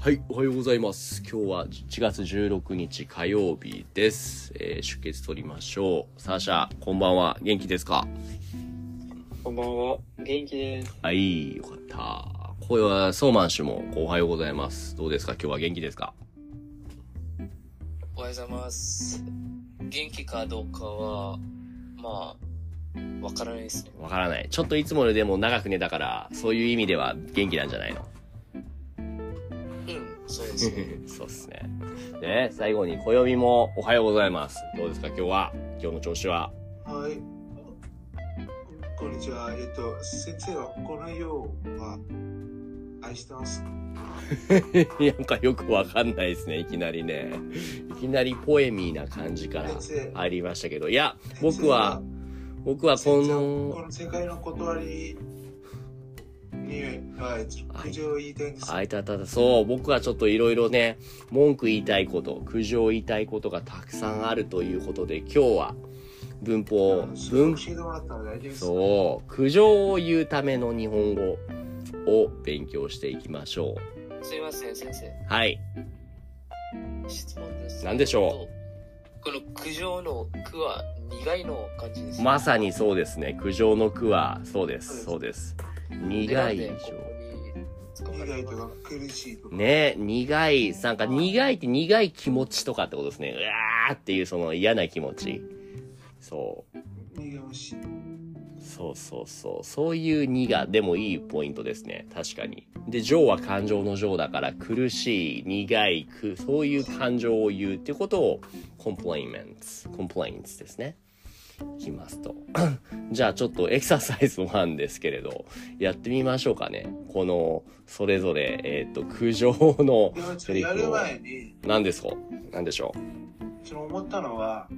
はい、おはようございます。今日は1月16日火曜日です。えー出血取りましょう。サーシャ、こんばんは。元気ですか？こんばんは。元気です。はい、よかった。声は、ソーマン氏もおはようございます。どうですか？今日は元気ですか？おはようございます。元気かどうかは、まあ、わからないですね。わからない。ちょっといつもよりでも長く寝たから、そういう意味では元気なんじゃないの？うん、そうですね。そうっすね。で、最後に暦もおはようございます。どうですか？今日は？今日の調子は？はい。こんにちは。えっと、先生はこの世は愛してますか？なんかよくわかんないですね、いきなりね。いきなりポエミーな感じから先生入りましたけど。いや、僕は、僕はここの、の世界の断りに、はい、苦情を言いたいんです。あいたたた、そう、僕はちょっといろいろね、文句言いたいこと、苦情を言いたいことがたくさんあるということで、今日は文法、文教えてもらったら大丈夫ですかそう、苦情を言うための日本語を勉強していきましょすいません、先生。う。はい。質問です。何でしょうこの苦情の苦は苦いの感じです。まさにそうですね。苦情の苦は、そうです、そうです。苦いでしょ。苦いとか苦しいとか。ね苦い、なんか苦いって苦い気持ちとかってことですね。うわーっていうその嫌な気持ち。そう。苦しい。そうそうそう。そういう苦でもいいポイントですね。確かに。で、情は感情の情だから、苦しい、苦い、くそういう感情を言うってことを、complaints、complaints ですね。いきますと。じゃあちょっとエクササイズ1ですけれど、やってみましょうかね。この、それぞれ、えっ、と、苦情のセリフを。やる前に、何ですか？何でしょその思ったのは、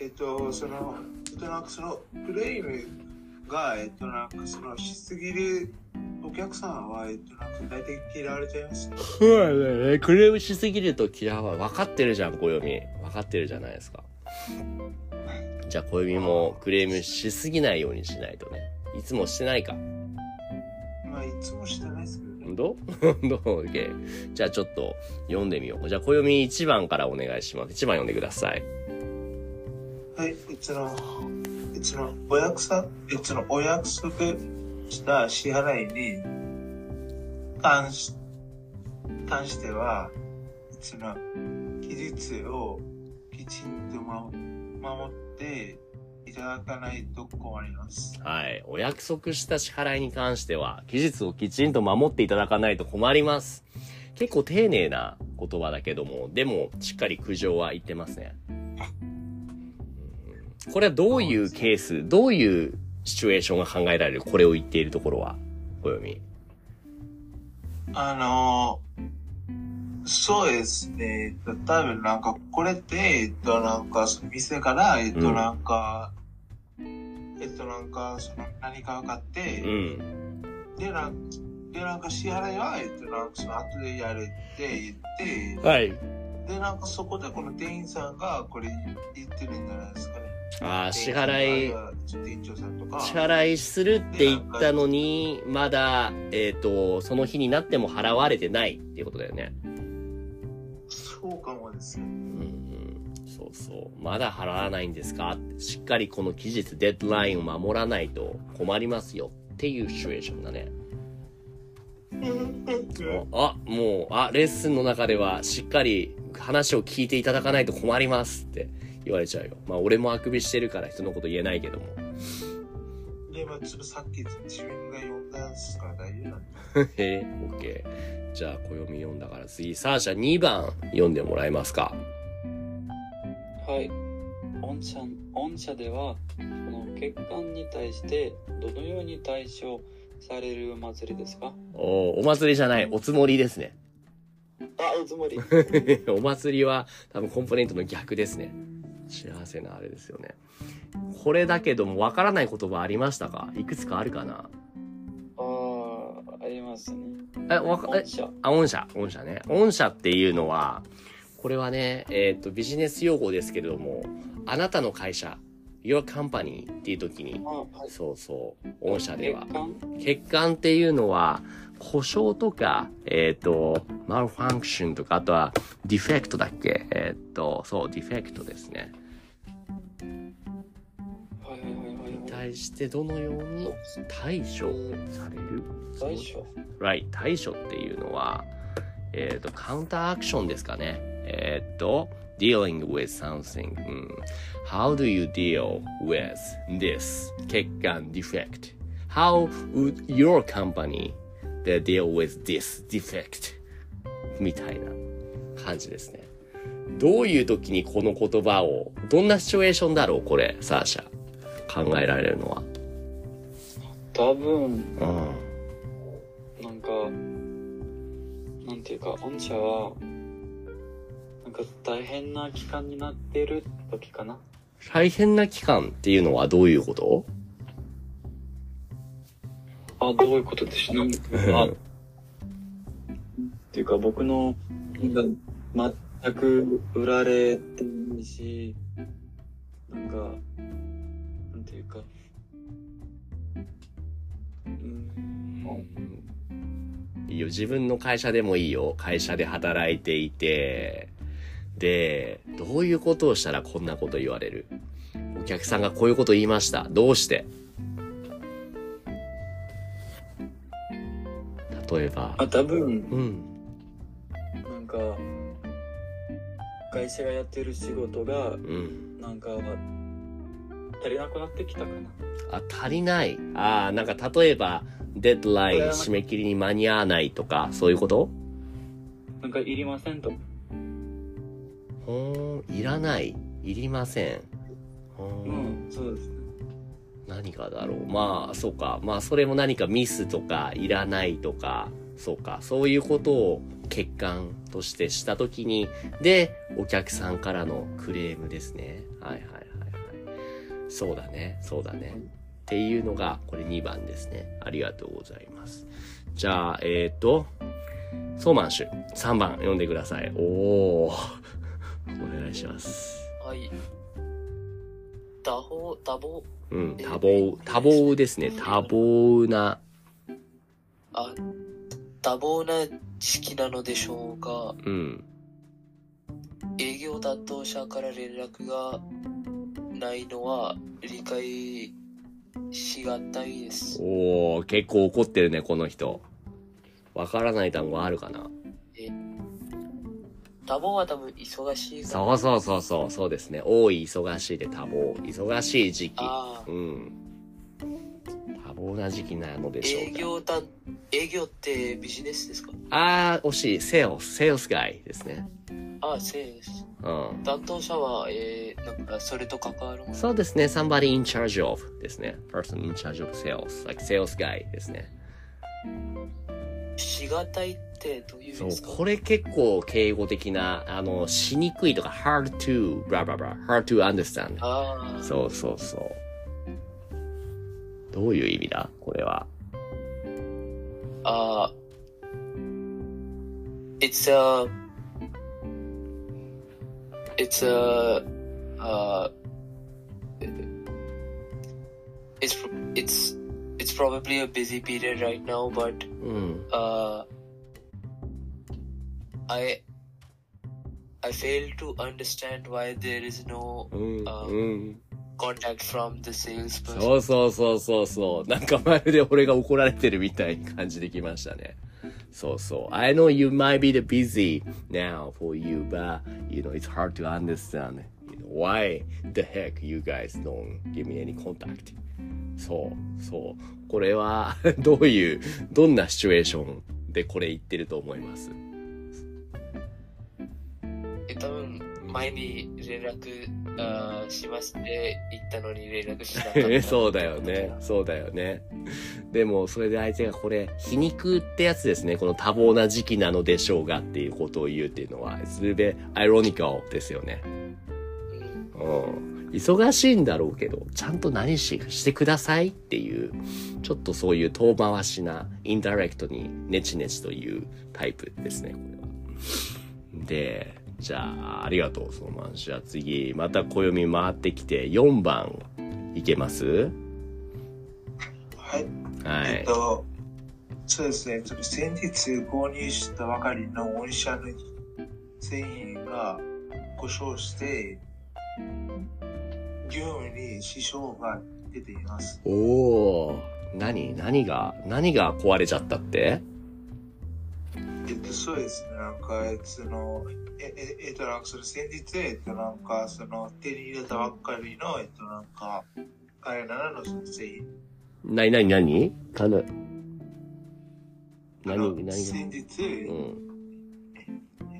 えっと、その、えっと、なんかその、クレームが、えっと、なんかその、しすぎるお客さんは、えっと、なんか大体嫌われちゃいます？うそうね。クレームしすぎると嫌わ分かってるじゃん、暦。分かってるじゃないですか。じゃあ、暦もクレームしすぎないようにしないとね。いつもしてないか。まあ、いつもしてないですけどね。どうどう ?OK。じゃあちょっと読んでみよう。じゃあ、暦1番からお願いします。1番読んでください。はい、いつの、いつの、お約束、いつのお約束した支払いに関し、関しては、いつの、期日をきちんと守守っていただかないと困ります。はい。お約束した支払いに関しては、期日をきちんと守っていただかないと困ります。結構丁寧な言葉だけども、でも、しっかり苦情は言ってますね。うんこれはどういうケース、どういうシチュエーションが考えられるこれを言っているところは、お読み。あのそうですね。えっと多分なんか、これって、えっと、なんか、その店から、えっと、うんなんか、えっと、なんか、その、何かを買って、うん。で、なんで、なんか、支払いは、えっと、なんか、その、後でやるって言って、はい。で、なんか、そこで、この店員さんが、これ、言ってるんじゃないですかね。ああ、支払い。支払いするって言ったのに、まだ、えっ、と、その日になっても払われてないっていうことだよね。そうかもですね。うんうん、そうそう。まだ払わないんですか？ってしっかりこの期日、デッドラインを守らないと困りますよっていうシチュエーションだね。あ、もう、あ、レッスンの中ではしっかり話を聞いていただかないと困りますって言われちゃうよ。まあ俺もあくびしてるから人のこと言えないけども。で、まあ、ちょっとさっき自分が読んだんですか？ら大丈夫なんで。へ え、オッケー。じゃあ暦読んだから次、サーシャ2番読んでもらえますか。はい。御社御社では、この欠陥に対してどのように対処されるお祭りですか？おお祭りじゃない、おつもりですね。あ、おつもり。お祭りは多分コンポーネントの逆ですね。幸せなあれですよね。これだけどもわからない言葉ありましたか？いくつかあるかな？え、わか、え。あ、御社、御社ね。御社っていうのは、これはね、えっ、と、ビジネス用語ですけれども、あなたの会社、your company っていう時に、あ、はい。そうそう、御社では欠。陥っていうのは、故障とか、えっ、と、マルファンクションとか、あとは、ディフェクトだっけ？えっ、と、そう、ディフェクトですね。対してどのように対処される最初 Right. 対処っていうのは、えっ、と、カウンターアクションですかね。えっ、と、dealing with something、うん。How do you deal with this 欠陥 defect? How would your company uh, deal with this defect? みたいな感じですね。どういう時にこの言葉を、どんなシチュエーションだろうこれ、サーシャ。考えられるのは。多分うん。なんかなんていうか御社はなんか大変な期間になってる時かな大変な期間っていうのはどういうこと？あどういうことでしょうあっていうか僕のが全く売られてないしかうんいいよ。自分の会社でもいいよ。会社で働いていて、で、どういうことをしたらこんなこと言われる？お客さんがこういうこと言いました。どうして？例えば、あ多分うん。なんか会社がやってる仕事がうん。なんか足りなくなってきたかな。あ、足りない。ああ、なんか例えば、デッドライン、締め切りに間に合わないとか、そういうこと？なんかいりませんと。ほーん、いらない。いりません。うん。んそうですね。何がだろう。まあそうか。まあそれも何かミスとかいらないとかそうか。そういうことを欠陥としてした時にでお客さんからのクレームですね。はいはいそうだね。そうだね。っていうのがこれ2番ですね。ありがとうございます。じゃあえっ、ー、とソーマンシュ。3番読んでください。おお お願いします。はい。多方、多忙、うん。多忙多忙ですね。多忙な。あ、多忙な時期なのでしょうが、うん。営業担当者から連絡がないのは理解しがたいです。おお結構怒ってるねこの人。わからない単語あるかな。多忙は多分忙しい。そうそうそうそうそうですね。多い忙しいで多忙忙しい時期。ああ、うん。多忙な時期なのでしょ営うか。業担、営業ってビジネスですか？あー惜しい。セールス。セールスガイですね。ああ、セールス。うん担当者は、えー、なんかそれと関わるもの。そうですね somebody in charge of ですね person in charge of sales like sales guy ですねしがたいってどういう意味ですかこれ結構敬語的なあのしにくいとか hard to blah blah blah hard to understand そうそうそう。どういう意味だこれは。ああ、it's a, it's a, uh, it's, it's, it's probably a busy period right now, but, うん。 uh, I, I fail to understand why there is no うん。あうん。 contact from the salesperson. そうそうそうそうそう。なんかまるで俺が怒られてるみたいな感じできましたね。 そうそう。I know you might be the busy now for you, but you know, it's hard to understand. You know, why the heck you guys don't give me any contact? そう、そう。これはどういう、どんなシチュエーションでこれ言ってると思いますえ多分前に連絡あーしますって言ったのに連絡しなかった そうだよね。そうだよね。でも、それで相手がこれ、皮肉ってやつですね。この多忙な時期なのでしょうがっていうことを言うっていうのは、すべてアイロニカルですよね。うんうん。忙しいんだろうけど、ちゃんと何ししてくださいっていう、ちょっとそういう遠回しな、インダイレクトにネチネチというタイプですね、これは。で、じゃあ、ありがとう、そうマン。じゃあ次、また暦回ってきて、4番、いけます？はい。はいえっ。と、そうですね。先日購入したばかりの御社の製品が故障して、業務に支障が出ています。おお。何何が、何が壊れちゃったって？えっと、そうですね。なんか、えその、え、え、えっと、なんか、その先日、えっと、なんか、その、手に入れたばっかりの、えっと、なんか、あれならのその製品。なになになにかな、あの何、何？先日、うん。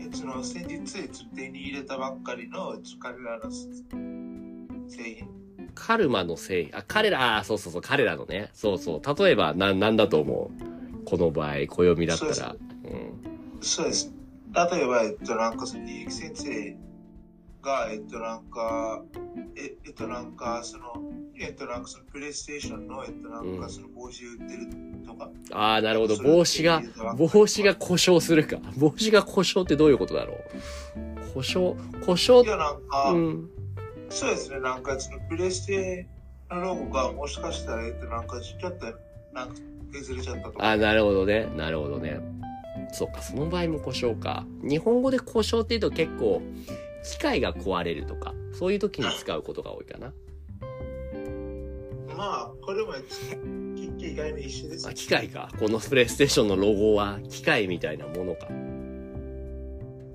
えその、先日、えっと手に入れたばっかりの、えっと彼らの製品。カルマのせい、あ、彼ら、あそうそうそう、彼らのね。そうそう。例えば、な、なんだと思う？この場合、暦だったそうら。うん。そうです。例えば、えっと、なんか、その、ゆき先生が、えっと、なんか、ええっと、なんか、その、えっと、なんか、その、プレイステーションの、えっと、なんか、うんその、帽子売ってるとか。ああ、なるほど。帽子が帽子が故障するか。帽子が故障ってどういうことだろう故障、故障いや、なんか、うん。そうですね、なんか、その、プレステのロゴが、もしかしたら、えっと、なんか、ちょっと、なんか、削れちゃったとか。あなるほどね。なるほどね。そうか、その場合も故障か。日本語で故障って言うと結構、機械が壊れるとか、そういう時に使うことが多いかな。まあ、これも、機器以外に一緒ですあ、。機械か。このプレイステーションのロゴは機械みたいなものか。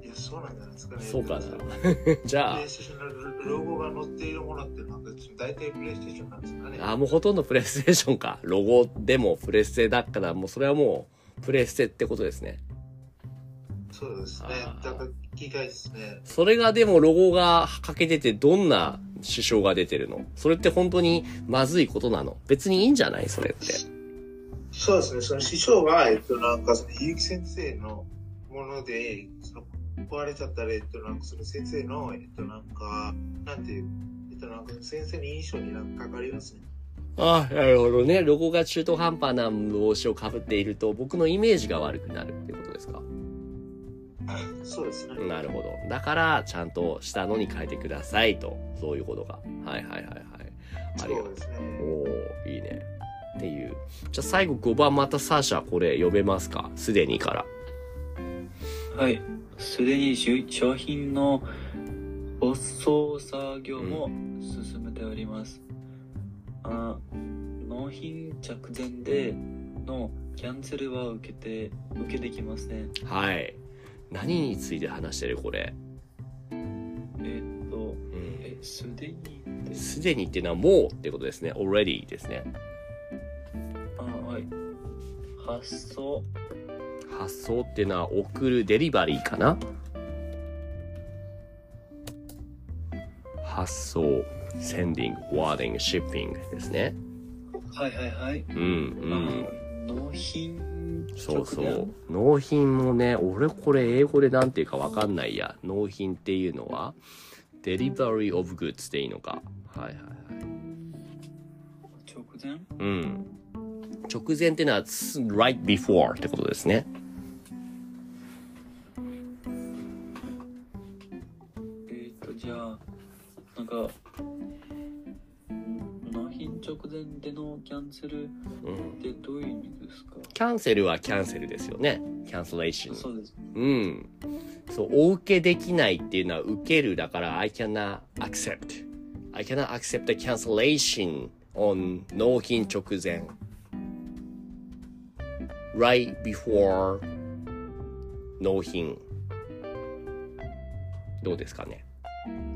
いや、そうなんじゃないですかね。そうかな。じゃあプレイ、ステーションのロゴが載っているものってなんか大体プレイステーションなんですかね。あ、もうほとんどプレイステーションか。ロゴでもプレステだから、もうそれはもう、プレイステってことですね。そうですねだから機械ですね。それがでもロゴが欠けててどんな支障が出てるの？それって本当にまずいことなの？別にいいんじゃない？それって。そうですね。その師匠は、えっと、なんかその、ゆうき先生のもので、その、壊れちゃったら、えっと、なんかその先生の、えっと、なんか、なんていう、えっと、なんか先生の印象になんかかかりますね。ああ、なるほどね。ロゴが中途半端な帽子をかぶっていると僕のイメージが悪くなるってことですか？そうですね。なるほど。だから、ちゃんとしたのに変えてくださいと。そういうことが。はいはいはいはい。ありがとうそうですね。おーいいね。っていう。じゃあ最後5番またサーシャこれ読めますか？すでにから。はい。すでにし商品の発送作業も進めております。あ納品直前でのキャンセルは受けて、受けてきません。はい。何について話してるこれ？えーっと、うんえ、すでに。すでにっていうのはもうってことですね。already ですね。あ、はい。発送、発送っていうのは送るデリバリーかな？発送、sending, wording, shipping ですね。はいはいはい。うんうん。あ納品そうそう。納品もね、俺これ英語でなんていうかわかんないや。納品っていうのは、delivery of goods でいいのか。はいはいはい。直前？うん。直前っていうのは、right before ってことですね。えーっと、じゃあ、なんか、直前でのキャンセルっうん。てどういう意味ですか？キャンセルはキャンセルですよね。キャンセレーション。そうです。うん。そう、お受けできないっていうのは受けるだから、I cannot accept. I cannot accept the cancellation on 納品直前。right before 納品。どうですかね？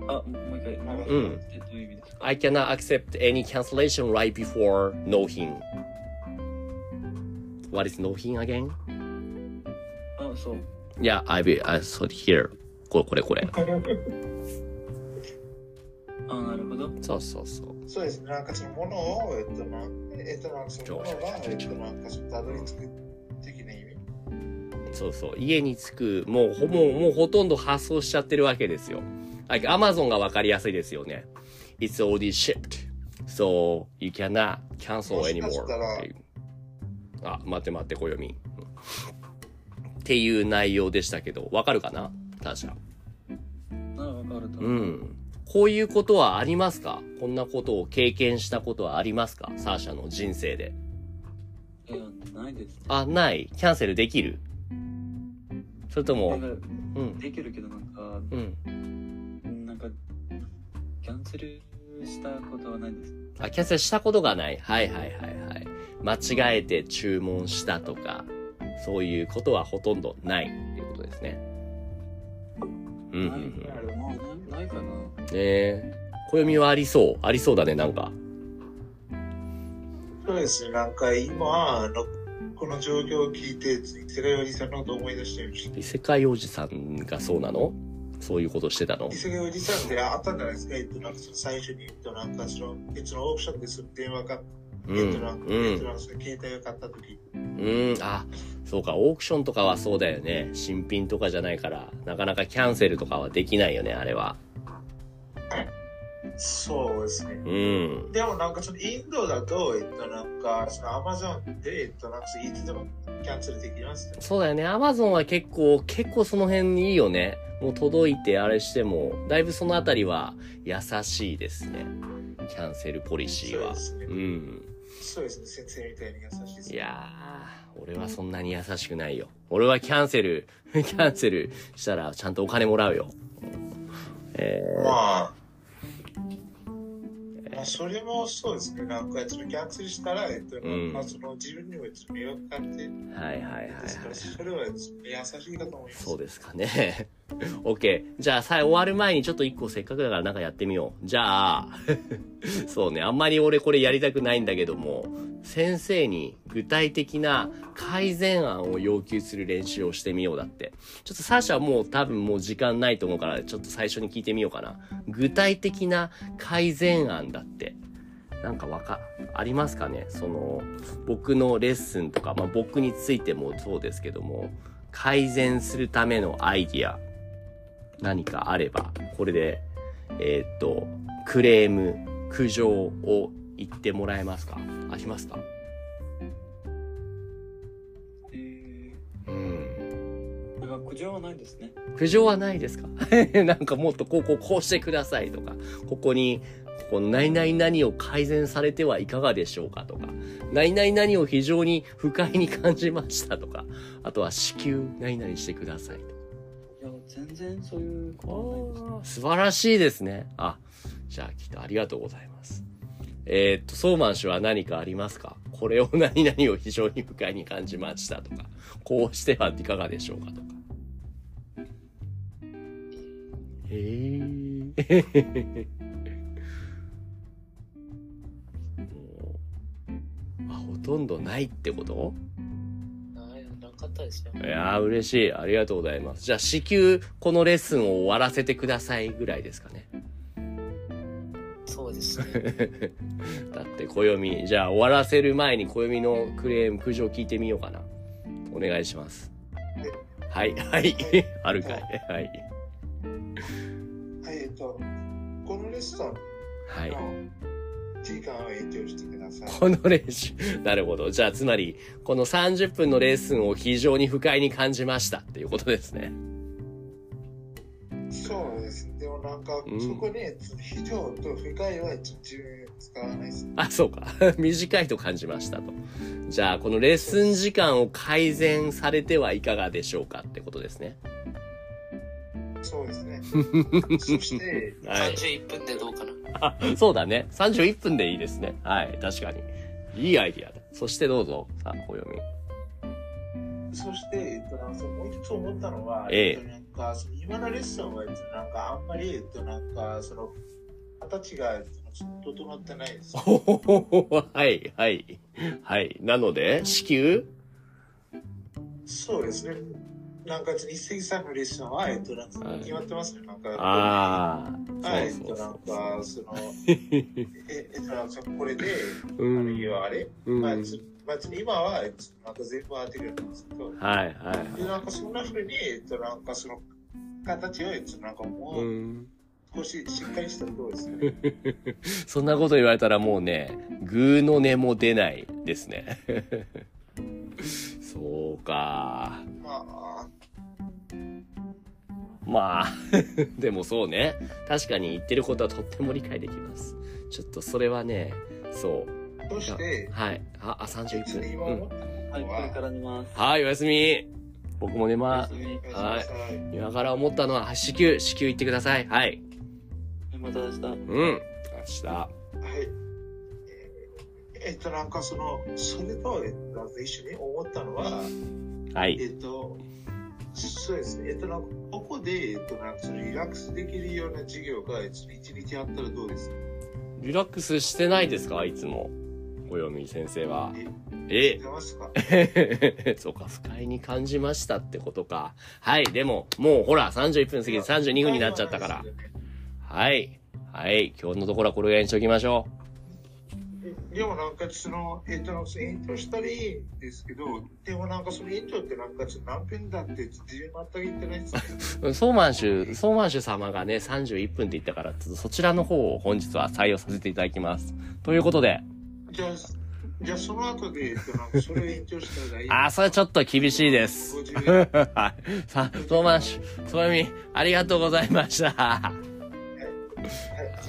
あ、もう一回、納うん品ってどういう意味ですか ?I cannot accept any cancellation right before 納品。What is 納品 again? あ、そう。Yeah, I be, I saw it here. これこれこれ。あ、なるほど。そうそうそう。そうですね。なんかそのものを、えっと、なんえっと、なんかそのものが、えっと、なんかそのたどり着く的な意味。そうそう。家に着く、もうほぼ、もうほとんど発送しちゃってるわけですよ。Like Amazon がわかりやすいですよね。It's already shipped. So you cannot cancel anymore. あ、待って待って、暦。うんっていう内容でしたけど、わかるかな？ターシャ。かると。うん。こういうことはありますか？こんなことを経験したことはありますか？サーシャの人生で。いや、なないですね。あ、ない。キャンセルできる？それともうん、できるけどなんか、うん。キャンセルしたことはないです。あ、キャンセルしたことがない。はいはいはいはい。間違えて注文したとか、そういうことはほとんどないっていうことですね。うんうんないかな？え。暦はありそう。ありそうだね、なんか。そうですね、なんか今、あの、この状況を聞いて、世界おじさんのことを思い出してるし、異世界おじさんがそうなの？そういうことしてたの？世界おじさんってあったんじゃないですか、えっと、なんかその最初に、えっと、なんかその、えっと、オークションでその電話が、うん。えっと、なんか、うえっと、携帯を買った時、うん。あ、そうか。オークションとかはそうだよね。新品とかじゃないから、なかなかキャンセルとかはできないよね、あれは。そうですね。うん。でもなんかそのインドだと、えっと、なんか、そのアマゾンで、えっと、なんかいつでもキャンセルできますね。そうだよね。アマゾンは結構、結構その辺いいよね。もう届いてあれしても、だいぶそのあたりは優しいですね。キャンセルポリシーは。そうですねうん。そうですね、先生みたいに優しいですね。いやー、俺はそんなに優しくないよ。俺はキャンセル、キャンセルしたらちゃんとお金もらうよ。えまあ、まあ、それもそうですね。なんか、そのキャンセルしたら、えっと、うんまあ、その自分にも迷惑かけて、ー、はいはいはいはいですから、。それは優しいかと思います。そうですかね。OK。じゃあ、さ、終わる前にちょっと一個せっかくだからなんかやってみよう。じゃあ、そうね、あんまり俺これやりたくないんだけども、先生に具体的な改善案を要求する練習をしてみようだって。ちょっとサーシャはもう多分もう時間ないと思うから、ちょっと最初に聞いてみようかな。具体的な改善案だって。なんかわか、ありますかね？その、僕のレッスンとか、まあ僕についてもそうですけども、改善するためのアイディア、何かあれば、これで、えーっと、クレーム、苦情を言ってもらえますか？ありますか？苦情はないですね。苦情はないですか？なんかもっとこうこうこうしてくださいとか、ここに、この何々何を改善されてはいかがでしょうかとか、何々何を非常に不快に感じましたとか、あとは至急何々してくださいとか。全然そういうことはないですね。素晴らしいですね。あ、じゃあきっとありがとうございます。えーっと、ソーマン氏は何かありますか？これを何々を非常に不快に感じましたとか、こうしてはいかがでしょうかとか。へえ。もうあ、ほとんどないってこと？かったですよ。いやー嬉しい。ありがとうございます。じゃあ、至急、このレッスンを終わらせてくださいぐらいですかね。そうですね。だって、暦、じゃあ終わらせる前に暦のクレーム、苦情聞いてみようかな。お願いします。はい、はい、あるかい。はい。はい、えっと、このレッスンはい。の時間を延長してく。この練習。なるほど。じゃあ、つまり、この30分のレッスンを非常に不快に感じましたっていうことですね。そうです。でもなんか、うんそこで非常と不快は自分使わないです。あ、そうか。短いと感じましたと。じゃあ、このレッスン時間を改善されてはいかがでしょうかってことですね。そうですね。そして、はい。31分でどうかな。あ、そうだね。31分でいいですね。はい、確かに。いいアイディアだ。そしてどうぞ、さあ、お読み。そして、えっと、なんかもう一つ思ったのは、ええっと、なんか、その今のレッスンは、えっと、なんか、あんまり、えっと、なんか、その、形が、えっと、整ってないです。はい、はい。はい。なので、至急そうですね。なんか、一石さんのレッスンは、えっと、なんか、はい決まってますね。なんか、ああ、はい、えっと、なんか、その、え、えっと、なんか、これで、あうの、ん。要はあれ、うん。まあ、今は、えっと、なんか全部当てるんですけど、はい、はで、なんか、そんな風に、えっと、なんか、その、形を、えっと、なんか、い。もう、うん。少ししっかりしたところですね。そんなこと言われたらもうね、グーの音も出ないですね。そうか。まあ、まあ、でもそうね。確かに言ってることはとっても理解できます。ちょっとそれはね、そう。そして、はい。あ、あ31別に分。は？い、これから寝ます。はい、おやすみ。僕も寝ます。おやすみなさい。今から思ったのは、子宮、子宮行ってください。はい。また明日。うん。明日。はい。えっと、なんかその、それと、えっと、一緒に思ったのは、はい。えっと、そうですね。えっと、なんかここで、えっと、なんかそのリラックスできるような授業が一日あったらどうですか？リラックスしてないですか？いつも。お読み先生は。え出ますか？そうか、不快に感じましたってことか。はい、でも、もうほら、31分過ぎて32分になっちゃったから。はい。はい、今日のところはこれぐらいにしときましょでもなんかその、えっと、イントしたらいいんですけど、でもなんかそのイントってなんかちょっと何分だって自分全く言ってないですね。う。ソーマンシュ、ソーマンシュ様がね、31分って言ったから、ちょっとそちらの方を本日は採用させていただきます。ということで、じゃあ、じゃあその後で、えっと、なんかそれを延長したらいいあー、それちょっと厳しいです。50円 はい。さあ、ソーマンシュ、ソーミありがとうございました。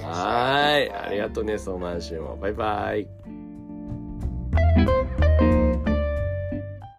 はい。ありがとうねそうまんしゅうもバイバイ。